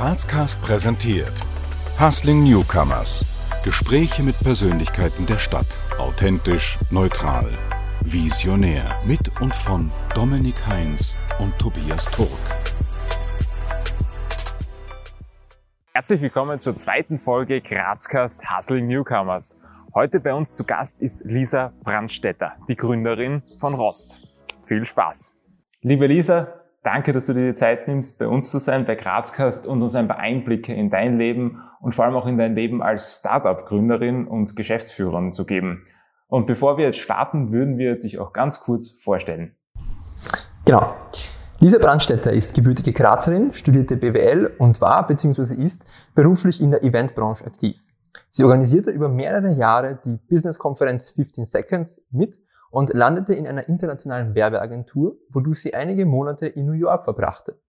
Grazcast präsentiert Hustling Newcomers. Gespräche mit Persönlichkeiten der Stadt. Authentisch, neutral, visionär. Mit und von Dominik Heinz und Tobias Turk. Herzlich willkommen zur zweiten Folge Grazcast Hustling Newcomers. Heute bei uns zu Gast ist Lisa Brandstetter, die Gründerin von Rost. Viel Spaß! Liebe Lisa, Danke, dass du dir die Zeit nimmst, bei uns zu sein, bei Grazcast und uns ein paar Einblicke in dein Leben und vor allem auch in dein Leben als Startup-Gründerin und Geschäftsführerin zu geben. Und bevor wir jetzt starten, würden wir dich auch ganz kurz vorstellen. Genau. Lisa Brandstetter ist gebürtige Grazerin, studierte BWL und war bzw. ist beruflich in der Eventbranche aktiv. Sie organisierte über mehrere Jahre die Business-Konferenz 15 Seconds mit und landete in einer internationalen Werbeagentur, wodurch sie einige Monate in New York verbrachte.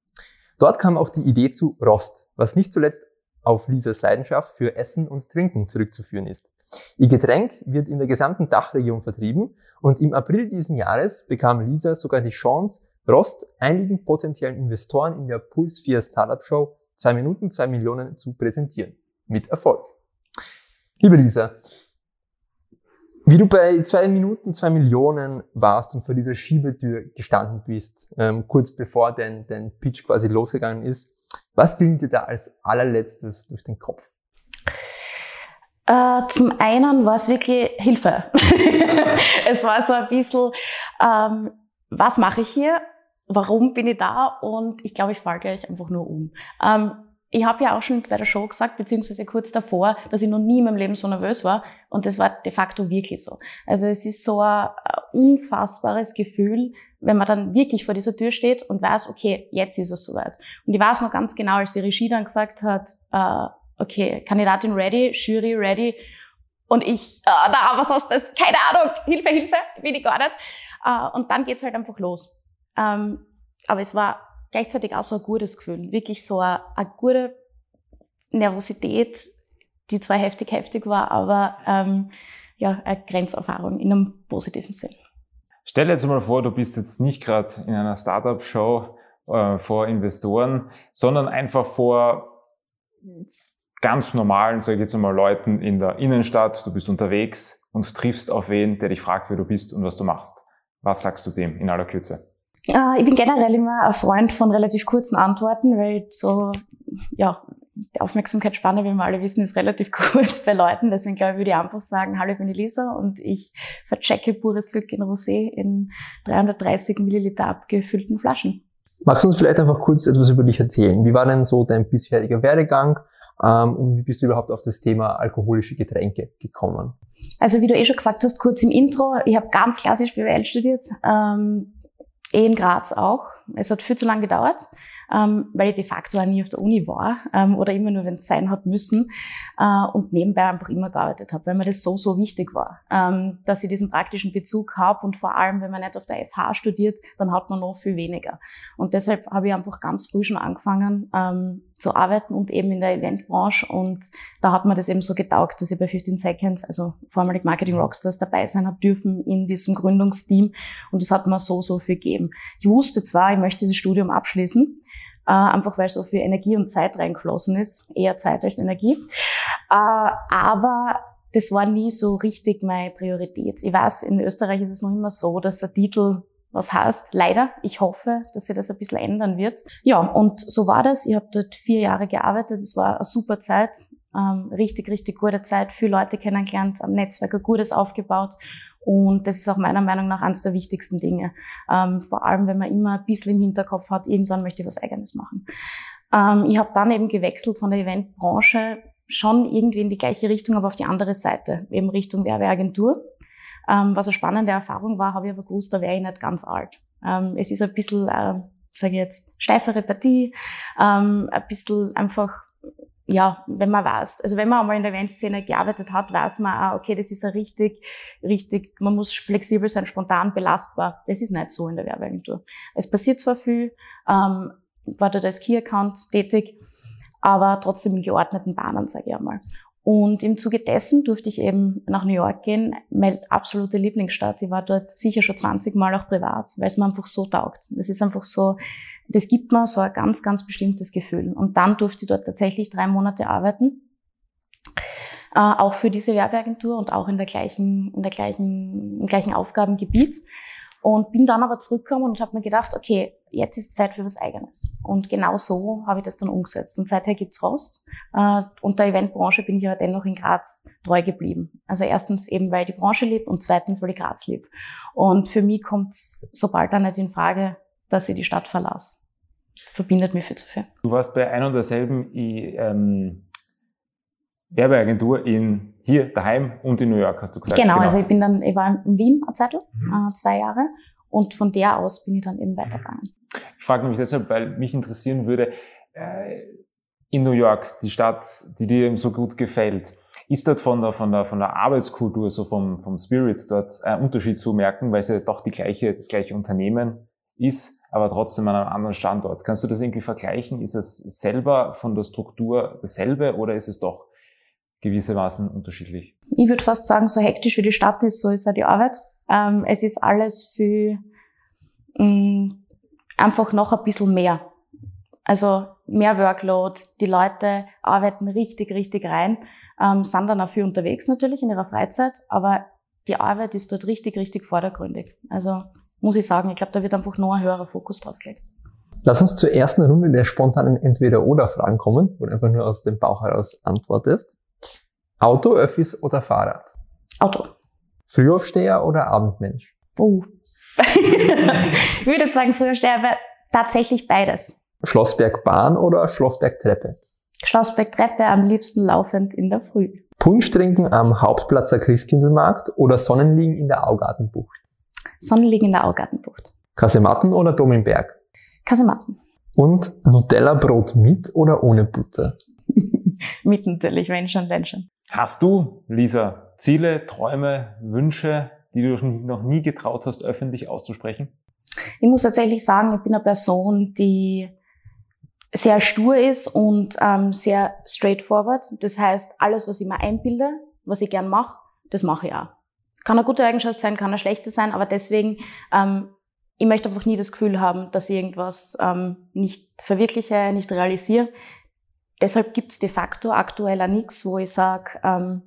Dort kam auch die Idee zu Rost, was nicht zuletzt auf Lisas Leidenschaft für Essen und Trinken zurückzuführen ist. Ihr Getränk wird in der gesamten Dachregion vertrieben und im April diesen Jahres bekam Lisa sogar die Chance, Rost einigen potenziellen Investoren in der Puls 4 Startup Show 2 Minuten 2 Millionen zu präsentieren. Mit Erfolg. Liebe Lisa, wie du bei zwei Minuten, zwei Millionen warst und vor dieser Schiebetür gestanden bist, ähm, kurz bevor dein, dein Pitch quasi losgegangen ist, was ging dir da als allerletztes durch den Kopf? Äh, zum einen war es wirklich Hilfe. es war so ein bisschen, ähm, was mache ich hier? Warum bin ich da? Und ich glaube, ich falle gleich einfach nur um. Ähm, ich habe ja auch schon bei der Show gesagt, beziehungsweise kurz davor, dass ich noch nie in meinem Leben so nervös war. Und das war de facto wirklich so. Also es ist so ein unfassbares Gefühl, wenn man dann wirklich vor dieser Tür steht und weiß, okay, jetzt ist es soweit. Und ich weiß noch ganz genau, als die Regie dann gesagt hat, äh, okay, Kandidatin ready, Jury ready. Und ich, äh, da, was hast das? Keine Ahnung, Hilfe, Hilfe, bin ich gar nicht. Äh, und dann geht's halt einfach los. Ähm, aber es war gleichzeitig auch so ein gutes Gefühl. Wirklich so eine, eine gute Nervosität, die zwar heftig, heftig war, aber ähm, ja, eine Grenzerfahrung in einem positiven Sinn. Stell dir jetzt mal vor, du bist jetzt nicht gerade in einer Startup-Show äh, vor Investoren, sondern einfach vor ganz normalen, sage ich jetzt mal, Leuten in der Innenstadt. Du bist unterwegs und triffst auf wen, der dich fragt, wer du bist und was du machst. Was sagst du dem in aller Kürze? Äh, ich bin generell immer ein Freund von relativ kurzen Antworten, weil so, ja, die Aufmerksamkeitsspanne, wie wir alle wissen, ist relativ kurz bei Leuten. Deswegen glaube ich, würde ich einfach sagen, hallo, ich bin Elisa und ich verchecke pures Glück in Rosé in 330 Milliliter abgefüllten Flaschen. Magst du uns vielleicht einfach kurz etwas über dich erzählen? Wie war denn so dein bisheriger Werdegang ähm, und wie bist du überhaupt auf das Thema alkoholische Getränke gekommen? Also wie du eh schon gesagt hast, kurz im Intro, ich habe ganz klassisch BWL studiert. Ähm, eh in Graz auch. Es hat viel zu lange gedauert ähm, weil ich de facto auch nie auf der Uni war ähm, oder immer nur, wenn es sein hat müssen äh, und nebenbei einfach immer gearbeitet habe, weil mir das so, so wichtig war, ähm, dass ich diesen praktischen Bezug habe und vor allem, wenn man nicht auf der FH studiert, dann hat man noch viel weniger. Und deshalb habe ich einfach ganz früh schon angefangen ähm, zu arbeiten und eben in der Eventbranche und da hat mir das eben so getaugt, dass ich bei 15 Seconds, also vormalig Marketing Rockstars dabei sein habe dürfen in diesem Gründungsteam und das hat mir so, so viel gegeben. Ich wusste zwar, ich möchte dieses Studium abschließen, äh, einfach weil so viel Energie und Zeit reingeflossen ist, eher Zeit als Energie. Äh, aber das war nie so richtig meine Priorität. Ich weiß, in Österreich ist es noch immer so, dass der Titel was heißt, leider, ich hoffe, dass sich das ein bisschen ändern wird. Ja, und so war das. Ich habe dort vier Jahre gearbeitet. Es war eine super Zeit, ähm, richtig, richtig gute Zeit, viele Leute kennengelernt, am Netzwerk ein gutes aufgebaut und das ist auch meiner Meinung nach eines der wichtigsten Dinge. Ähm, vor allem, wenn man immer ein bisschen im Hinterkopf hat, irgendwann möchte ich was Eigenes machen. Ähm, ich habe dann eben gewechselt von der Eventbranche schon irgendwie in die gleiche Richtung, aber auf die andere Seite, eben Richtung Werbeagentur. Ähm, was eine spannende Erfahrung war, habe ich aber gewusst, da wäre ich nicht ganz alt. Ähm, es ist ein bisschen, äh, sage ich jetzt, steifere Partie, ähm, ein bisschen einfach ja, wenn man weiß, also wenn man einmal in der Eventszene gearbeitet hat, weiß man auch, okay, das ist ja richtig, richtig, man muss flexibel sein, spontan, belastbar. Das ist nicht so in der Werbeagentur. Es passiert zwar viel, ähm, war dort als Key-Account tätig, aber trotzdem in geordneten Bahnen, sage ich einmal. Und im Zuge dessen durfte ich eben nach New York gehen, meine absolute Lieblingsstadt. Ich war dort sicher schon 20 Mal auch privat, weil es mir einfach so taugt. Es ist einfach so, das gibt mir so ein ganz, ganz bestimmtes Gefühl. Und dann durfte ich dort tatsächlich drei Monate arbeiten. Äh, auch für diese Werbeagentur und auch in der gleichen, in der gleichen, im gleichen Aufgabengebiet. Und bin dann aber zurückgekommen und habe mir gedacht, okay, jetzt ist Zeit für was Eigenes. Und genau so habe ich das dann umgesetzt. Und seither gibt's Rost. Äh, und der Eventbranche bin ich aber dennoch in Graz treu geblieben. Also erstens eben, weil ich die Branche lieb und zweitens, weil ich Graz lieb. Und für mich kommt sobald dann nicht in Frage, dass ich die Stadt verlasse. Verbindet mir viel zu viel. Du warst bei ein und derselben ähm, Werbeagentur in hier daheim und in New York, hast du gesagt. Genau, genau. also ich bin dann, ich war in Wien eine Zeit mhm. äh, zwei Jahre und von der aus bin ich dann eben weitergegangen. Ich frage mich deshalb, weil mich interessieren würde, äh, in New York, die Stadt, die dir eben so gut gefällt, ist dort von der, von der, von der Arbeitskultur, so vom, vom Spirit dort ein Unterschied zu merken, weil es ja doch die gleiche, das gleiche Unternehmen ist, aber trotzdem an einem anderen Standort. Kannst du das irgendwie vergleichen? Ist es selber von der Struktur dasselbe oder ist es doch gewissermaßen unterschiedlich? Ich würde fast sagen, so hektisch wie die Stadt ist, so ist auch die Arbeit. Ähm, es ist alles viel, mh, mm, einfach noch ein bisschen mehr. Also mehr Workload, die Leute arbeiten richtig, richtig rein, ähm, sind dann auch viel unterwegs natürlich in ihrer Freizeit, aber die Arbeit ist dort richtig, richtig vordergründig. Also muss ich sagen, ich glaube, da wird einfach noch ein höherer Fokus drauf gelegt. Lass uns zur ersten Runde der spontanen Entweder-Oder-Fragen kommen, wo du einfach nur aus dem Bauch heraus antwortest. Auto, Öffis oder Fahrrad? Auto. Frühaufsteher oder Abendmensch? Oh. Ich würde sagen Frühaufsteher, aber tatsächlich beides. Schlossbergbahn oder Schlossbergtreppe? Schlossbergtreppe am liebsten laufend in der Früh. Punsch trinken am Hauptplatzer Christkindlmarkt oder Sonnenliegen in der Augartenbucht? Sonnenliegen in der Augartenbucht. Kasematten oder Dom im Berg? Kasematten. Und Nutella-Brot mit oder ohne Butter? mit natürlich, wenn schon, wenn schon. Hast du, Lisa, Ziele, Träume, Wünsche, die du noch nie getraut hast, öffentlich auszusprechen? Ich muss tatsächlich sagen, ich bin eine Person, die sehr stur ist und ähm, sehr straightforward. Das heißt, alles, was ich mir einbilde, was ich gern mache, das mache ich auch. Kann eine gute Eigenschaft sein, kann eine schlechte sein, aber deswegen, ähm, ich möchte einfach nie das Gefühl haben, dass ich irgendwas ähm, nicht verwirkliche, nicht realisiere. Deshalb gibt es de facto aktuell auch nichts, wo ich sage, ähm,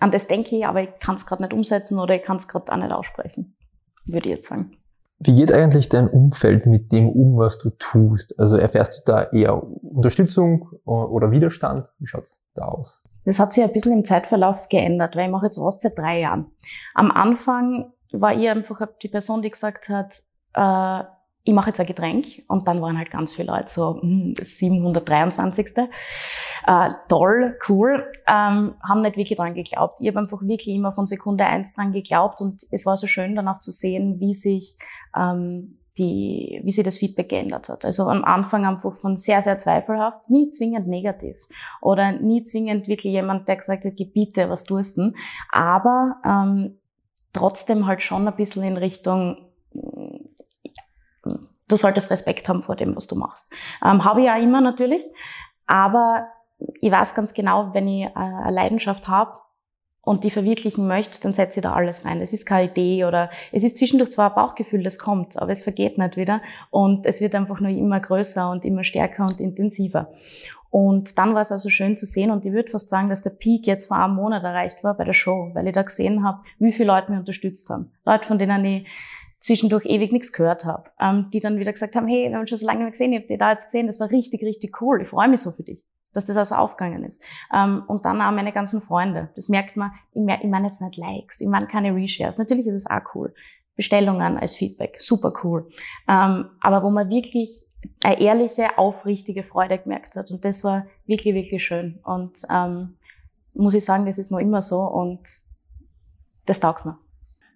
an das denke ich, aber ich kann es gerade nicht umsetzen oder ich kann es gerade auch nicht aussprechen, würde ich jetzt sagen. Wie geht eigentlich dein Umfeld mit dem um, was du tust? Also erfährst du da eher Unterstützung oder Widerstand? Wie schaut's da aus? Das hat sich ein bisschen im Zeitverlauf geändert, weil ich mache jetzt was seit drei Jahren. Am Anfang war ich einfach die Person, die gesagt hat, äh, ich mache jetzt ein Getränk und dann waren halt ganz viele Leute so, hm, 723. Äh, toll, cool, ähm, haben nicht wirklich dran geglaubt. Ich habe einfach wirklich immer von Sekunde eins dran geglaubt und es war so schön dann auch zu sehen, wie sich ähm, die, wie sich das Feedback geändert hat. Also am Anfang einfach von sehr, sehr zweifelhaft, nie zwingend negativ oder nie zwingend wirklich jemand, der gesagt hat, gebiete, was tust du aber ähm, trotzdem halt schon ein bisschen in Richtung du solltest Respekt haben vor dem, was du machst. Ähm, Habe ich ja immer natürlich, aber ich weiß ganz genau, wenn ich äh, eine Leidenschaft habe und die verwirklichen möchte, dann setze ich da alles rein. Es ist keine Idee oder es ist zwischendurch zwar ein Bauchgefühl, das kommt, aber es vergeht nicht wieder und es wird einfach nur immer größer und immer stärker und intensiver. Und dann war es also schön zu sehen und ich würde fast sagen, dass der Peak jetzt vor einem Monat erreicht war bei der Show, weil ich da gesehen habe, wie viele Leute mich unterstützt haben. Leute, von denen ich zwischendurch ewig nichts gehört habe, ähm, die dann wieder gesagt haben, hey, wir haben schon so lange nicht gesehen, ich habe dich da jetzt gesehen, das war richtig, richtig cool, ich freue mich so für dich, dass das also aufgegangen ist. Ähm, und dann auch meine ganzen Freunde, das merkt man, ich, mer ich meine jetzt nicht Likes, ich meine keine Reshares, natürlich ist es auch cool, Bestellungen als Feedback, super cool, ähm, aber wo man wirklich eine ehrliche, aufrichtige Freude gemerkt hat und das war wirklich, wirklich schön. Und ähm, muss ich sagen, das ist noch immer so und das taugt mir.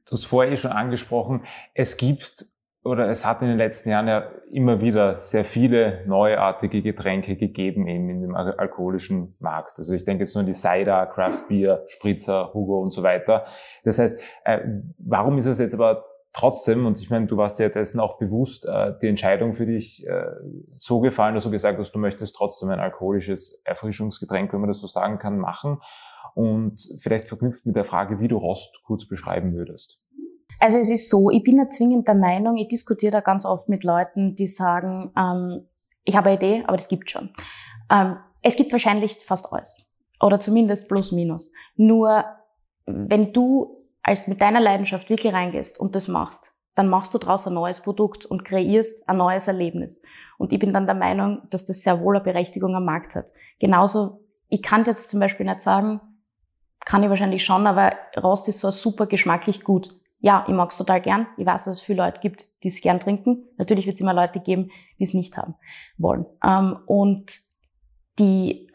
Du hast vorher eh schon angesprochen, es gibt oder es hat in den letzten Jahren ja immer wieder sehr viele neuartige Getränke gegeben eben in dem alkoholischen Markt. Also ich denke jetzt nur an die Cider, Craft Beer, Spritzer, Hugo und so weiter. Das heißt, äh, warum ist es jetzt aber trotzdem, und ich meine, du warst ja dessen auch bewusst, äh, die Entscheidung für dich äh, so gefallen, dass du gesagt hast, du möchtest trotzdem ein alkoholisches Erfrischungsgetränk, wenn man das so sagen kann, machen und vielleicht verknüpft mit der Frage, wie du Rost kurz beschreiben würdest. Also es ist so, ich bin nicht zwingend der Meinung, ich diskutiere da ganz oft mit Leuten, die sagen, ähm, ich habe eine Idee, aber das gibt schon. Ähm, es gibt wahrscheinlich fast alles. Oder zumindest plus minus. Nur wenn du als mit deiner Leidenschaft wirklich reingehst und das machst, dann machst du daraus ein neues Produkt und kreierst ein neues Erlebnis. Und ich bin dann der Meinung, dass das sehr wohl eine Berechtigung am Markt hat. Genauso, ich kann jetzt zum Beispiel nicht sagen, kann ich wahrscheinlich schon, aber Rost ist so super geschmacklich gut. Ja, ich mag es total gern. Ich weiß, dass es viele Leute gibt, die es gern trinken. Natürlich wird es immer Leute geben, die es nicht haben wollen. Ähm, und die,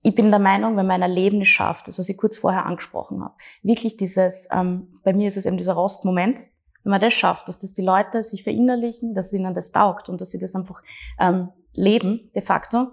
ich bin der Meinung, wenn man ein Erlebnis schafft, das was ich kurz vorher angesprochen habe, wirklich dieses, ähm, bei mir ist es eben dieser Rostmoment, wenn man das schafft, dass das die Leute sich verinnerlichen, dass ihnen das taugt und dass sie das einfach ähm, leben, de facto,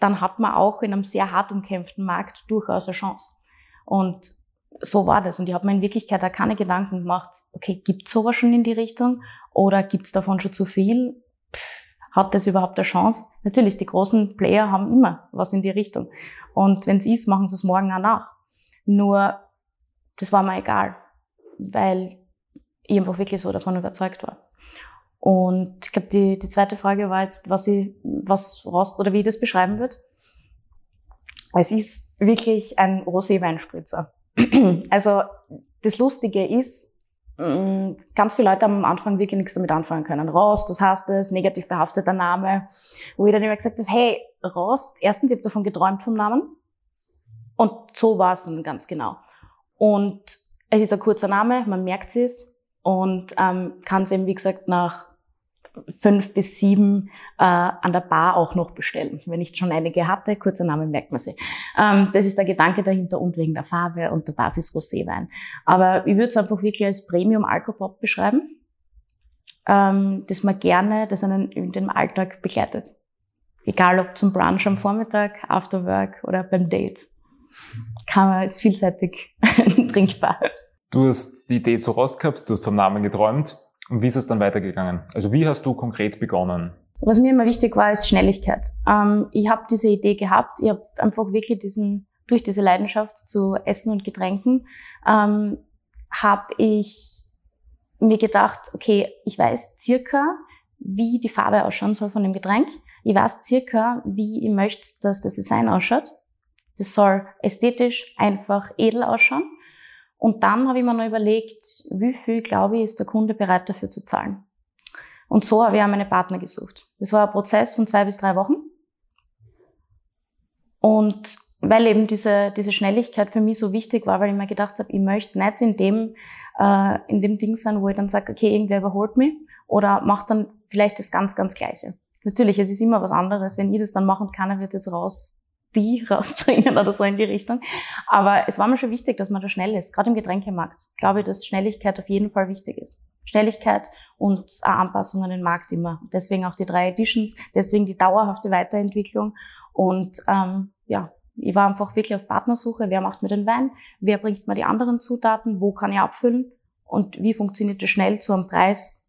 dann hat man auch in einem sehr hart umkämpften Markt durchaus eine Chance. Und so war das. Und ich habe mir in Wirklichkeit auch keine Gedanken gemacht, okay, gibt sowas schon in die Richtung oder gibt es davon schon zu viel? Pff, hat das überhaupt eine Chance? Natürlich, die großen Player haben immer was in die Richtung. Und wenn es ist, machen sie es morgen auch nach. Nur, das war mir egal, weil ich einfach wirklich so davon überzeugt war. Und ich glaube, die, die zweite Frage war jetzt, was ich, was Rost oder wie ich das beschreiben würde. Es ist wirklich ein Rosé-Weinspritzer. also das Lustige ist, mm, ganz viele Leute haben am Anfang wirklich nichts damit anfangen können. Rost, was heißt das? Negativ behafteter Name. Wo ich dann immer gesagt habe, hey, Rost, erstens, ich habe davon geträumt vom Namen. Und so war es dann ganz genau. Und es ist ein kurzer Name, man merkt es und ähm, kann es eben, wie gesagt, nach fünf bis sieben äh, an der Bar auch noch bestellen. Wenn ich schon einige hatte, kurzer Name merkt man sie. Ähm, das ist der Gedanke dahinter und wegen der Farbe und der Basis Roséwein. Aber ich würde es einfach wirklich als Premium Alkopop beschreiben, ähm, das man gerne, das einen in dem Alltag begleitet. Egal ob zum Brunch am Vormittag, After Work oder beim Date. Man, ist vielseitig trinkbar. Du hast die Idee zu Rost gehabt, du hast vom Namen geträumt. Und wie ist es dann weitergegangen? Also wie hast du konkret begonnen? Was mir immer wichtig war, ist Schnelligkeit. Ähm, ich habe diese Idee gehabt. Ich habe einfach wirklich diesen, durch diese Leidenschaft zu Essen und Getränken, ähm, habe ich mir gedacht, okay, ich weiß circa, wie die Farbe ausschauen soll von dem Getränk. Ich weiß circa, wie ich möchte, dass das Design ausschaut. Das soll ästhetisch, einfach, edel ausschauen. Und dann habe ich mir noch überlegt, wie viel, glaube ich, ist der Kunde bereit dafür zu zahlen. Und so habe ich auch meine Partner gesucht. Das war ein Prozess von zwei bis drei Wochen. Und weil eben diese, diese Schnelligkeit für mich so wichtig war, weil ich mir gedacht habe, ich möchte nicht in dem, äh, in dem Ding sein, wo ich dann sage, okay, irgendwer überholt mich oder macht dann vielleicht das ganz, ganz Gleiche. Natürlich, es ist immer was anderes, wenn ich das dann mache und keiner wird jetzt raus die rausbringen oder so in die Richtung. Aber es war mir schon wichtig, dass man da schnell ist. Gerade im Getränkemarkt glaube ich, dass Schnelligkeit auf jeden Fall wichtig ist. Schnelligkeit und Anpassung an den Markt immer. Deswegen auch die drei Editions, deswegen die dauerhafte Weiterentwicklung. Und ähm, ja, ich war einfach wirklich auf Partnersuche. Wer macht mir den Wein? Wer bringt mir die anderen Zutaten? Wo kann ich abfüllen? Und wie funktioniert das schnell zu einem Preis,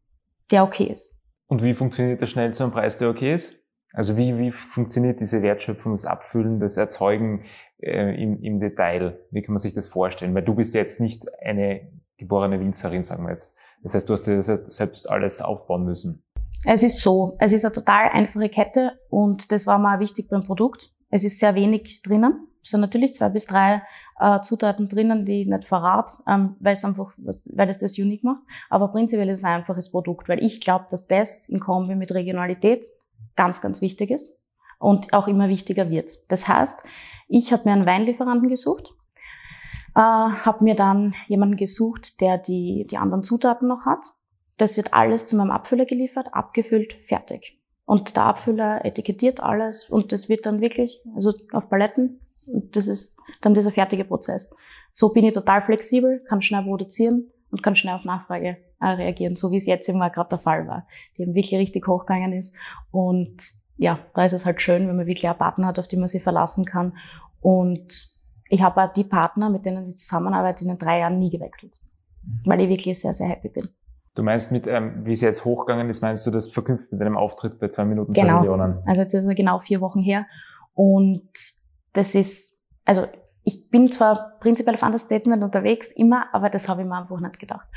der okay ist? Und wie funktioniert das schnell zu einem Preis, der okay ist? Also wie, wie funktioniert diese Wertschöpfung, das Abfüllen, das Erzeugen äh, im, im Detail? Wie kann man sich das vorstellen? Weil du bist jetzt nicht eine geborene Winzerin, sagen wir jetzt. Das heißt, du hast dir das selbst alles aufbauen müssen. Es ist so, es ist eine total einfache Kette und das war mal wichtig beim Produkt. Es ist sehr wenig drinnen. Es sind natürlich zwei bis drei äh, Zutaten drinnen, die ich nicht verrate, ähm, weil es einfach, weil es das unique macht. Aber prinzipiell ist es ein einfaches Produkt, weil ich glaube, dass das in Kombi mit Regionalität ganz, ganz wichtig ist und auch immer wichtiger wird. Das heißt, ich habe mir einen Weinlieferanten gesucht, äh, habe mir dann jemanden gesucht, der die, die anderen Zutaten noch hat. Das wird alles zu meinem Abfüller geliefert, abgefüllt, fertig. Und der Abfüller etikettiert alles und das wird dann wirklich, also auf Paletten, und das ist dann dieser fertige Prozess. So bin ich total flexibel, kann schnell produzieren und kann schnell auf Nachfrage reagieren, so wie es jetzt immer gerade der Fall war, die eben wirklich richtig hochgegangen ist. Und ja, da ist es halt schön, wenn man wirklich einen Partner hat, auf den man sich verlassen kann. Und ich habe auch die Partner, mit denen ich zusammenarbeite, in den drei Jahren nie gewechselt, weil ich wirklich sehr, sehr happy bin. Du meinst mit, ähm, wie es jetzt hochgegangen ist, meinst du das verknüpft mit einem Auftritt bei zwei Minuten genau. zwei Millionen? Also jetzt ist er genau vier Wochen her und das ist, also ich bin zwar prinzipiell auf Understatement unterwegs, immer, aber das habe ich mir einfach nicht gedacht,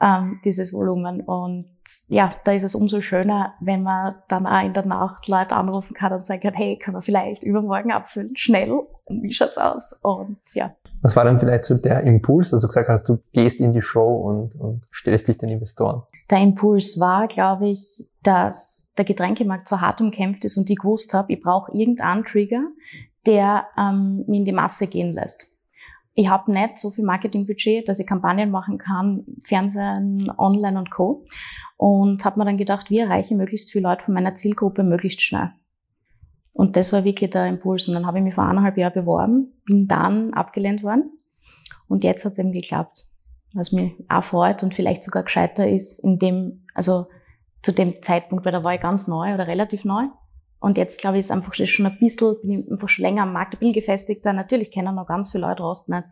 ähm, dieses Volumen. Und ja, da ist es umso schöner, wenn man dann auch in der Nacht Leute anrufen kann und sagen kann, hey, können wir vielleicht übermorgen abfüllen? Schnell, wie schaut's aus? Und ja. Was war dann vielleicht so der Impuls, dass du gesagt hast, du gehst in die Show und, und stellst dich den Investoren? Der Impuls war, glaube ich, dass der Getränkemarkt so hart umkämpft ist und ich gewusst habe, ich brauche irgendeinen Trigger, der ähm, mich in die Masse gehen lässt. Ich habe nicht so viel Marketingbudget, dass ich Kampagnen machen kann, Fernsehen, Online und Co. Und habe mir dann gedacht, wie erreiche ich möglichst viele Leute von meiner Zielgruppe möglichst schnell. Und das war wirklich der Impuls. Und dann habe ich mich vor eineinhalb Jahren beworben, bin dann abgelehnt worden. Und jetzt hat es eben geklappt. Was mir auch freut und vielleicht sogar gescheiter ist, in dem, also zu dem Zeitpunkt, weil da war ich ganz neu oder relativ neu. Und jetzt, glaube ich, ist einfach schon ein bisschen, bin ich einfach schon länger am Markt, ein bisschen gefestigter. Natürlich kennen noch ganz viele Leute Rost nicht.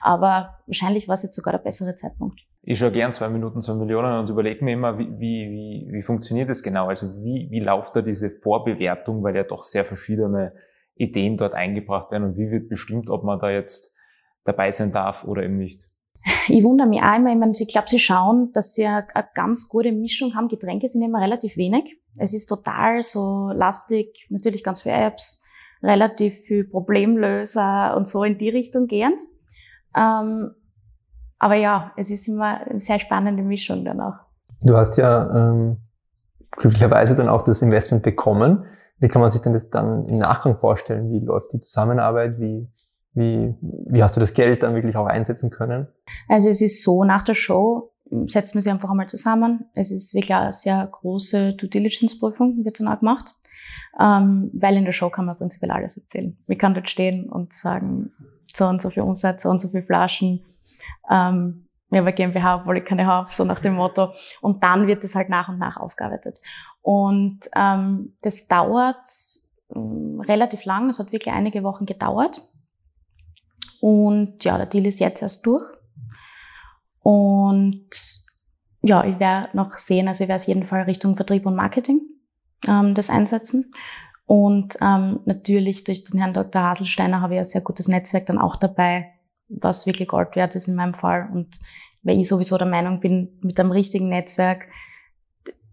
Aber wahrscheinlich war es jetzt sogar der bessere Zeitpunkt. Ich schaue gern zwei Minuten, zwei Millionen und überlege mir immer, wie, wie, wie, funktioniert das genau? Also wie, wie läuft da diese Vorbewertung, weil ja doch sehr verschiedene Ideen dort eingebracht werden und wie wird bestimmt, ob man da jetzt dabei sein darf oder eben nicht? Ich wundere mich auch immer, ich, meine, ich glaube, sie schauen, dass sie eine, eine ganz gute Mischung haben. Getränke sind immer relativ wenig. Es ist total so lastig, natürlich ganz viele Apps, relativ viel Problemlöser und so in die Richtung gehend. Ähm, aber ja, es ist immer eine sehr spannende Mischung danach. Du hast ja ähm, glücklicherweise dann auch das Investment bekommen. Wie kann man sich denn das dann im Nachgang vorstellen? Wie läuft die Zusammenarbeit? Wie, wie, wie hast du das Geld dann wirklich auch einsetzen können? Also es ist so, nach der Show setzt man sich einfach einmal zusammen. Es ist wirklich eine sehr große Due Diligence-Prüfung, wird dann auch gemacht. Ähm, weil in der Show kann man prinzipiell alles erzählen. Wir kann dort stehen und sagen, so und so viel Umsatz, so und so viel Flaschen. Ähm, ja, bei GmbH, obwohl ich keine habe, so nach dem Motto. Und dann wird es halt nach und nach aufgearbeitet. Und ähm, das dauert ähm, relativ lang, es hat wirklich einige Wochen gedauert. Und ja, der Deal ist jetzt erst durch. Und ja, ich werde noch sehen, also ich werde auf jeden Fall Richtung Vertrieb und Marketing ähm, das einsetzen. Und ähm, natürlich durch den Herrn Dr. Haselsteiner habe ich ein sehr gutes Netzwerk dann auch dabei, was wirklich Gold wert ist in meinem Fall. Und weil ich sowieso der Meinung bin, mit einem richtigen Netzwerk,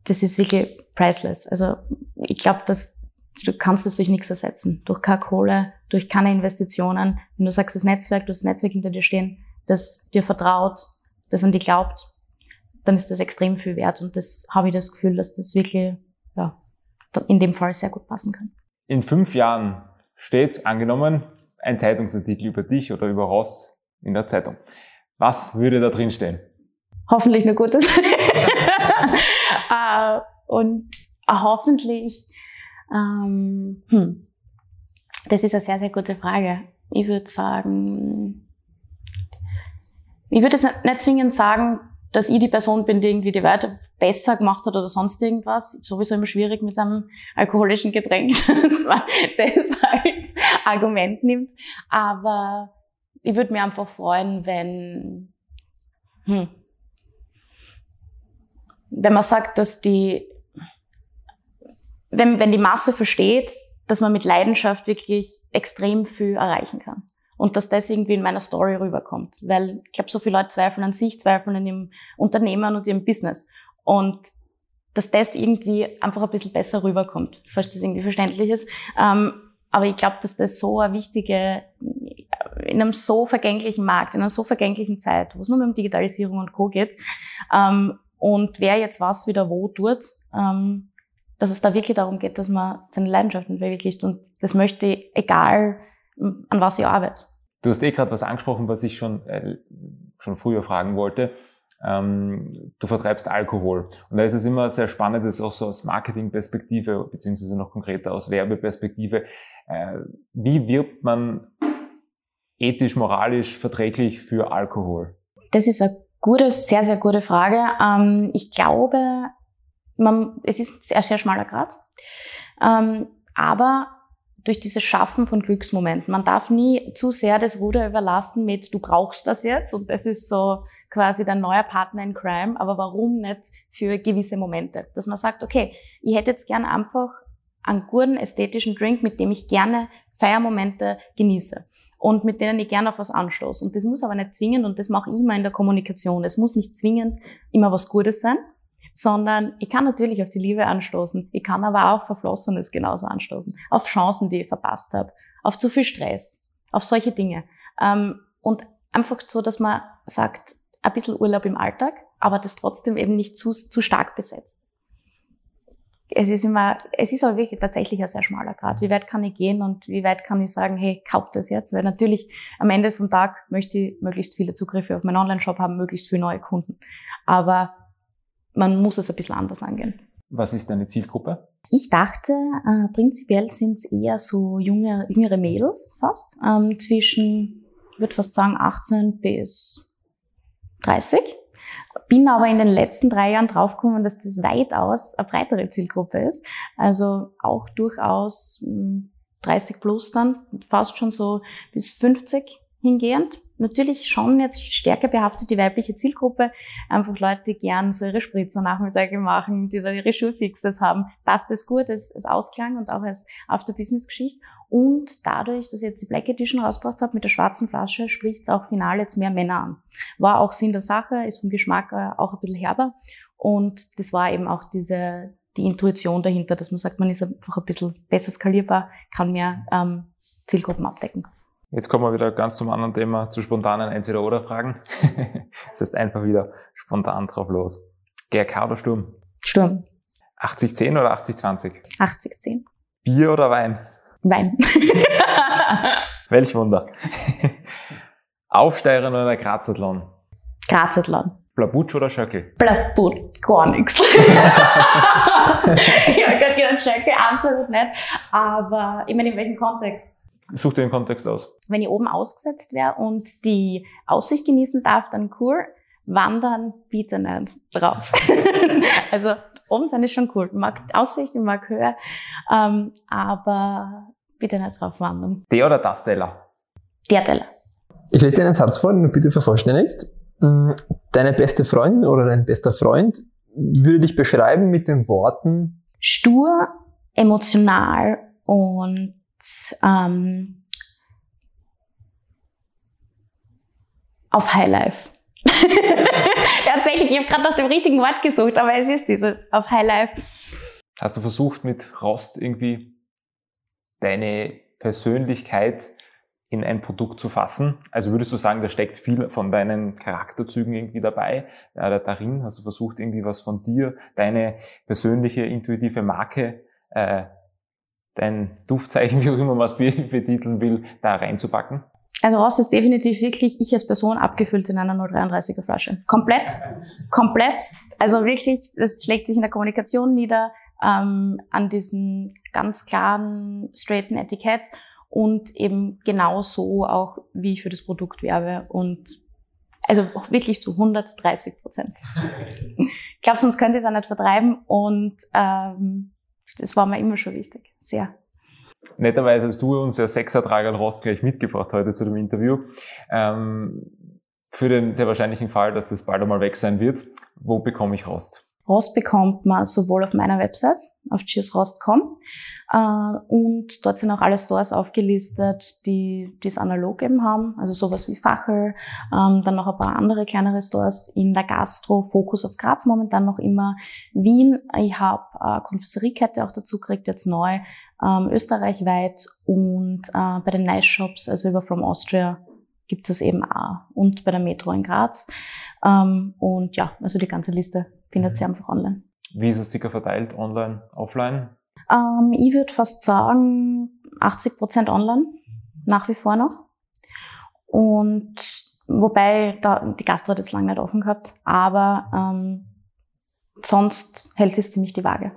das ist wirklich priceless. Also ich glaube, dass du kannst es durch nichts ersetzen. Durch keine Kohle, durch keine Investitionen. Wenn du sagst, das Netzwerk, du hast das Netzwerk hinter dir stehen, das dir vertraut, das an die glaubt, dann ist das extrem viel wert. Und das habe ich das Gefühl, dass das wirklich ja, in dem Fall sehr gut passen kann. In fünf Jahren steht, angenommen, ein Zeitungsartikel über dich oder über Ross in der Zeitung. Was würde da drin stehen? Hoffentlich nur Gutes. uh, und uh, hoffentlich, ähm, hm, das ist eine sehr, sehr gute Frage. Ich würde sagen, ich würde jetzt nicht zwingend sagen, dass ich die Person bin, die irgendwie die Werte besser gemacht hat oder sonst irgendwas. Sowieso immer schwierig mit einem alkoholischen Getränk, dass man das als Argument nimmt. Aber ich würde mir einfach freuen, wenn, hm, wenn man sagt, dass die, wenn, wenn die Masse versteht, dass man mit Leidenschaft wirklich extrem viel erreichen kann und dass das irgendwie in meiner Story rüberkommt. Weil ich glaube, so viele Leute zweifeln an sich, zweifeln an ihrem Unternehmen und ihrem Business. Und dass das irgendwie einfach ein bisschen besser rüberkommt, falls das irgendwie verständlich ist. Ähm, aber ich glaube, dass das so eine wichtige, in einem so vergänglichen Markt, in einer so vergänglichen Zeit, wo es nur um Digitalisierung und Co. geht, ähm, und wer jetzt was wieder wo tut, ähm, dass es da wirklich darum geht, dass man seine Leidenschaften verwirklicht. Und das möchte ich, egal an was ich arbeite. Du hast eh gerade was angesprochen, was ich schon, äh, schon früher fragen wollte. Ähm, du vertreibst Alkohol. Und da ist es immer sehr spannend, das auch so aus Marketingperspektive, beziehungsweise noch konkreter aus Werbeperspektive, äh, wie wirbt man ethisch, moralisch verträglich für Alkohol? Das ist eine gute, sehr, sehr gute Frage. Ähm, ich glaube, man, es ist ein sehr schmaler Grad. Ähm, aber durch dieses Schaffen von Glücksmomenten. Man darf nie zu sehr das Ruder überlassen mit, du brauchst das jetzt und das ist so quasi dein neuer Partner in Crime, aber warum nicht für gewisse Momente? Dass man sagt, okay, ich hätte jetzt gerne einfach einen guten ästhetischen Drink, mit dem ich gerne Feiermomente genieße. und mit denen ich gerne auf was anstoße. Und das muss aber nicht zwingend, und das mache ich immer in der Kommunikation. Es muss nicht zwingend immer was Gutes sein, sondern ich kann natürlich auf die Liebe anstoßen. Ich kann aber auch Verflossenes genauso anstoßen. Auf Chancen, die ich verpasst habe. Auf zu viel Stress. Auf solche Dinge. Ähm, und einfach so, dass man sagt, ein bisschen Urlaub im Alltag, aber das trotzdem eben nicht zu, zu stark besetzt. Es ist immer, es ist aber wirklich tatsächlich ein sehr schmaler Grad. Wie weit kann ich gehen und wie weit kann ich sagen, hey, kauf das jetzt? Weil natürlich am Ende vom Tag möchte ich möglichst viele Zugriffe auf meinen Online-Shop haben, möglichst viele neue Kunden. Aber man muss es ein bisschen anders angehen. Was ist deine Zielgruppe? Ich dachte, äh, prinzipiell sind es eher so junge, jüngere Mädels fast, ähm, zwischen, ich würde fast sagen, 18 bis 30. Bin aber in den letzten drei Jahren draufgekommen, dass das weitaus eine breitere Zielgruppe ist. Also auch durchaus 30 hm, plus dann, fast schon so bis 50 hingehend natürlich schon jetzt stärker behaftet die weibliche Zielgruppe. Einfach Leute, die gern so ihre Spritzer Nachmittage machen, die da ihre Schulfixes haben. Passt das gut als, als Ausklang und auch als After-Business-Geschichte. Und dadurch, dass ich jetzt die Black Edition rausgebracht habe mit der schwarzen Flasche, spricht es auch final jetzt mehr Männer an. War auch Sinn der Sache, ist vom Geschmack auch ein bisschen herber. Und das war eben auch diese, die Intuition dahinter, dass man sagt, man ist einfach ein bisschen besser skalierbar, kann mehr ähm, Zielgruppen abdecken. Jetzt kommen wir wieder ganz zum anderen Thema, zu spontanen Entweder-Oder-Fragen. das heißt einfach wieder spontan drauf los. GRK oder Sturm? Sturm. 80-10 oder 80-20? 80-10. Bier oder Wein? Wein. Welch Wunder. Aufsteigen oder Grazathlon? Grazathlon. Blabutsch oder Schöckel? Blabutsch, gar nichts. ja, gar keinen Schöckel, absolut nicht. Aber ich meine, in welchem Kontext? Such dir den Kontext aus. Wenn ich oben ausgesetzt wäre und die Aussicht genießen darf, dann cool. Wandern bitte nicht drauf. also oben sein ist schon cool. Ich mag Aussicht, ich mag Höhe, ähm, aber bitte nicht drauf wandern. Der oder das Teller? Der Teller. Ich lese dir einen Satz vor, den du bitte vervollständigst. Mm, deine beste Freundin oder dein bester Freund würde dich beschreiben mit den Worten stur, emotional und ähm, auf Highlife. Tatsächlich, ich habe gerade nach dem richtigen Wort gesucht, aber es ist dieses auf Highlife. Hast du versucht, mit Rost irgendwie deine Persönlichkeit in ein Produkt zu fassen? Also würdest du sagen, da steckt viel von deinen Charakterzügen irgendwie dabei, äh, darin? Hast du versucht, irgendwie was von dir, deine persönliche, intuitive Marke äh, dein Duftzeichen, wie auch immer man es betiteln will, da reinzupacken? Also Ross ist definitiv wirklich ich als Person abgefüllt in einer 033er Flasche. Komplett, komplett. Also wirklich, das schlägt sich in der Kommunikation nieder, ähm, an diesem ganz klaren, straighten Etikett und eben genau so auch, wie ich für das Produkt werbe und also wirklich zu 130 Prozent. ich glaube, sonst könnte ich es auch nicht vertreiben und ähm, das war mir immer schon wichtig, sehr. Netterweise hast du uns ja Sechsertrager Rost gleich mitgebracht heute zu dem Interview. Ähm, für den sehr wahrscheinlichen Fall, dass das bald einmal weg sein wird, wo bekomme ich Rost? Rost bekommt man sowohl auf meiner Website, auf cheersrost.com, und dort sind auch alle Stores aufgelistet, die es analog eben haben, also sowas wie Fachel, ähm, dann noch ein paar andere kleinere Stores in der Gastro, Fokus auf Graz momentan noch immer, Wien, ich habe äh, Konfessoriekette auch dazu gekriegt, jetzt neu, ähm, österreichweit und äh, bei den Nice Shops, also über From Austria, gibt es eben auch und bei der Metro in Graz. Ähm, und ja, also die ganze Liste findet ihr einfach online. Wie ist es sicher verteilt, online, offline? Ähm, ich würde fast sagen 80 Prozent online, nach wie vor noch. Und wobei da, die Gastro hat jetzt lange nicht offen gehabt, aber ähm, sonst hält es ziemlich die Waage.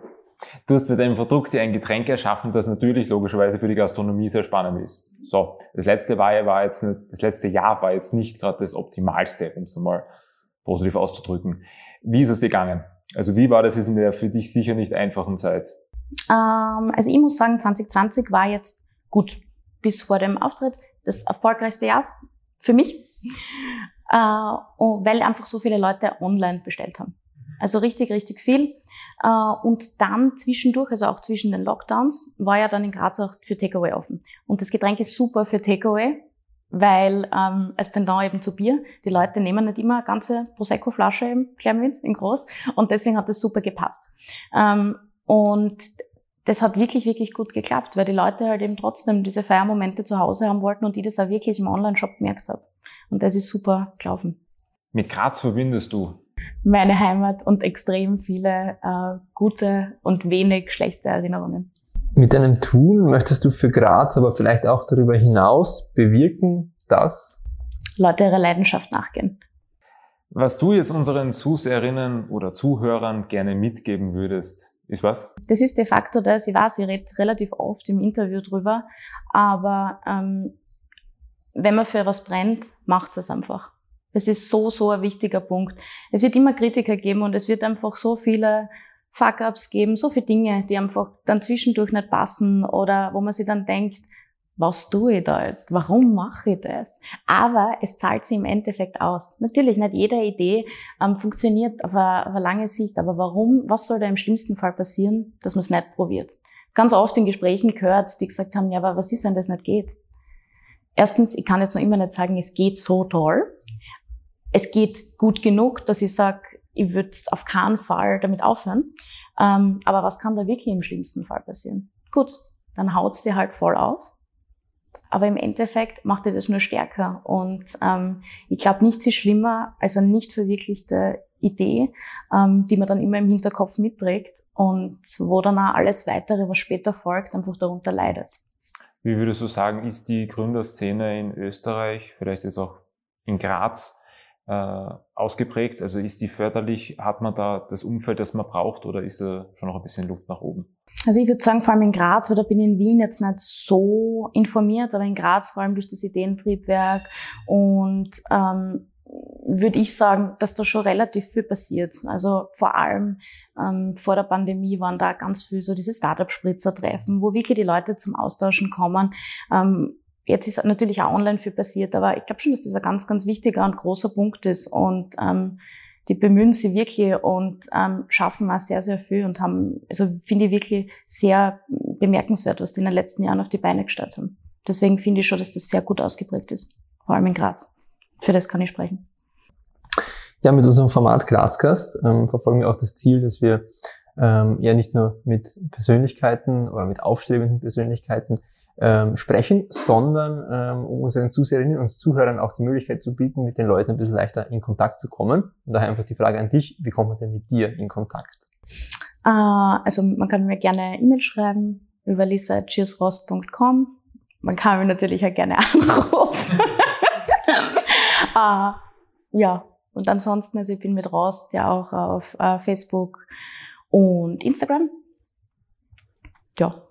Du hast mit deinem Produkt ein Getränk erschaffen, das natürlich logischerweise für die Gastronomie sehr spannend ist. So, das letzte Jahr war jetzt nicht, das letzte Jahr war jetzt nicht gerade das optimalste, um es mal positiv auszudrücken. Wie ist es dir gegangen? Also wie war das in der für dich sicher nicht einfachen Zeit? Ähm, also ich muss sagen, 2020 war jetzt gut bis vor dem Auftritt das erfolgreichste Jahr für mich, äh, weil einfach so viele Leute online bestellt haben. Also richtig, richtig viel. Äh, und dann zwischendurch, also auch zwischen den Lockdowns, war ja dann in Graz auch für Takeaway offen. Und das Getränk ist super für Takeaway, weil ähm, als Pendant eben zu Bier, die Leute nehmen nicht immer eine ganze Prosecco-Flasche im klein in groß und deswegen hat das super gepasst. Ähm, und das hat wirklich, wirklich gut geklappt, weil die Leute halt eben trotzdem diese Feiermomente zu Hause haben wollten und ich das auch wirklich im Online-Shop gemerkt habe. Und das ist super gelaufen. Mit Graz verbindest du? Meine Heimat und extrem viele äh, gute und wenig schlechte Erinnerungen. Mit deinem Tun möchtest du für Graz, aber vielleicht auch darüber hinaus bewirken, dass Leute ihrer Leidenschaft nachgehen. Was du jetzt unseren Zuseherinnen oder Zuhörern gerne mitgeben würdest, ist was? Das ist de facto das. Ich weiß, ich rede relativ oft im Interview drüber, aber ähm, wenn man für was brennt, macht das einfach. Das ist so, so ein wichtiger Punkt. Es wird immer Kritiker geben und es wird einfach so viele Fuck-ups geben, so viele Dinge, die einfach dann zwischendurch nicht passen oder wo man sich dann denkt, was tue ich da jetzt? Warum mache ich das? Aber es zahlt sich im Endeffekt aus. Natürlich, nicht jede Idee ähm, funktioniert auf eine, auf eine lange Sicht, aber warum, was soll da im schlimmsten Fall passieren, dass man es nicht probiert? Ganz oft in Gesprächen gehört, die gesagt haben, ja, aber was ist, wenn das nicht geht? Erstens, ich kann jetzt noch immer nicht sagen, es geht so toll. Es geht gut genug, dass ich sage, ich würde auf keinen Fall damit aufhören. Ähm, aber was kann da wirklich im schlimmsten Fall passieren? Gut, dann haut's dir halt voll auf. Aber im Endeffekt macht dir das nur stärker. Und ähm, ich glaube, nichts ist schlimmer als eine nicht verwirklichte Idee, ähm, die man dann immer im Hinterkopf mitträgt und wo dann auch alles weitere, was später folgt, einfach darunter leidet. Wie würdest du sagen, ist die Gründerszene in Österreich, vielleicht jetzt auch in Graz, ausgeprägt? Also ist die förderlich? Hat man da das Umfeld, das man braucht oder ist da schon noch ein bisschen Luft nach oben? Also ich würde sagen, vor allem in Graz, weil da bin ich in Wien jetzt nicht so informiert, aber in Graz vor allem durch das Ideentriebwerk und ähm, würde ich sagen, dass da schon relativ viel passiert. Also vor allem ähm, vor der Pandemie waren da ganz viel so diese Startup-Spritzer-Treffen, wo wirklich die Leute zum Austauschen kommen. Ähm, Jetzt ist natürlich auch online viel passiert, aber ich glaube schon, dass das ein ganz, ganz wichtiger und großer Punkt ist. Und ähm, die bemühen sich wirklich und ähm, schaffen auch sehr, sehr viel und haben, also finde ich wirklich sehr bemerkenswert, was die in den letzten Jahren auf die Beine gestellt haben. Deswegen finde ich schon, dass das sehr gut ausgeprägt ist, vor allem in Graz. Für das kann ich sprechen. Ja, mit unserem Format Grazcast ähm, verfolgen wir auch das Ziel, dass wir ähm, ja nicht nur mit Persönlichkeiten oder mit aufstrebenden Persönlichkeiten ähm, sprechen, sondern ähm, um unseren Zuseherinnen und Zuhörern auch die Möglichkeit zu bieten, mit den Leuten ein bisschen leichter in Kontakt zu kommen. Und daher einfach die Frage an dich, wie kommt man denn mit dir in Kontakt? Äh, also man kann mir gerne E-Mail schreiben über lisa.cheersrost.com. Man kann mich natürlich auch gerne anrufen. äh, ja, und ansonsten, also ich bin mit Rost ja auch auf äh, Facebook und Instagram. Ja,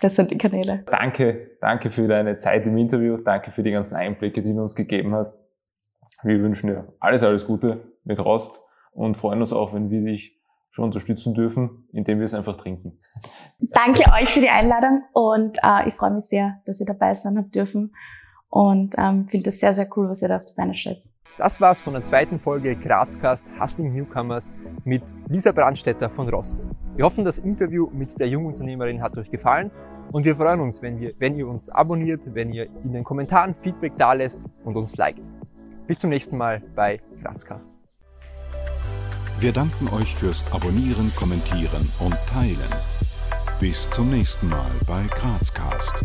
das sind die Kanäle. Danke, danke für deine Zeit im Interview. Danke für die ganzen Einblicke, die du uns gegeben hast. Wir wünschen dir alles, alles Gute mit Rost und freuen uns auch, wenn wir dich schon unterstützen dürfen, indem wir es einfach trinken. Danke euch für die Einladung und äh, ich freue mich sehr, dass ihr dabei sein habt dürfen und ähm, finde es sehr, sehr cool, was ihr da auf die Beine stellt. Das war's von der zweiten Folge Grazcast Hustling Newcomers mit Lisa Brandstetter von Rost. Wir hoffen, das Interview mit der Jungunternehmerin hat euch gefallen und wir freuen uns, wenn, wir, wenn ihr uns abonniert, wenn ihr in den Kommentaren Feedback dalässt und uns liked. Bis zum nächsten Mal bei Grazcast. Wir danken euch fürs Abonnieren, Kommentieren und Teilen. Bis zum nächsten Mal bei Grazcast.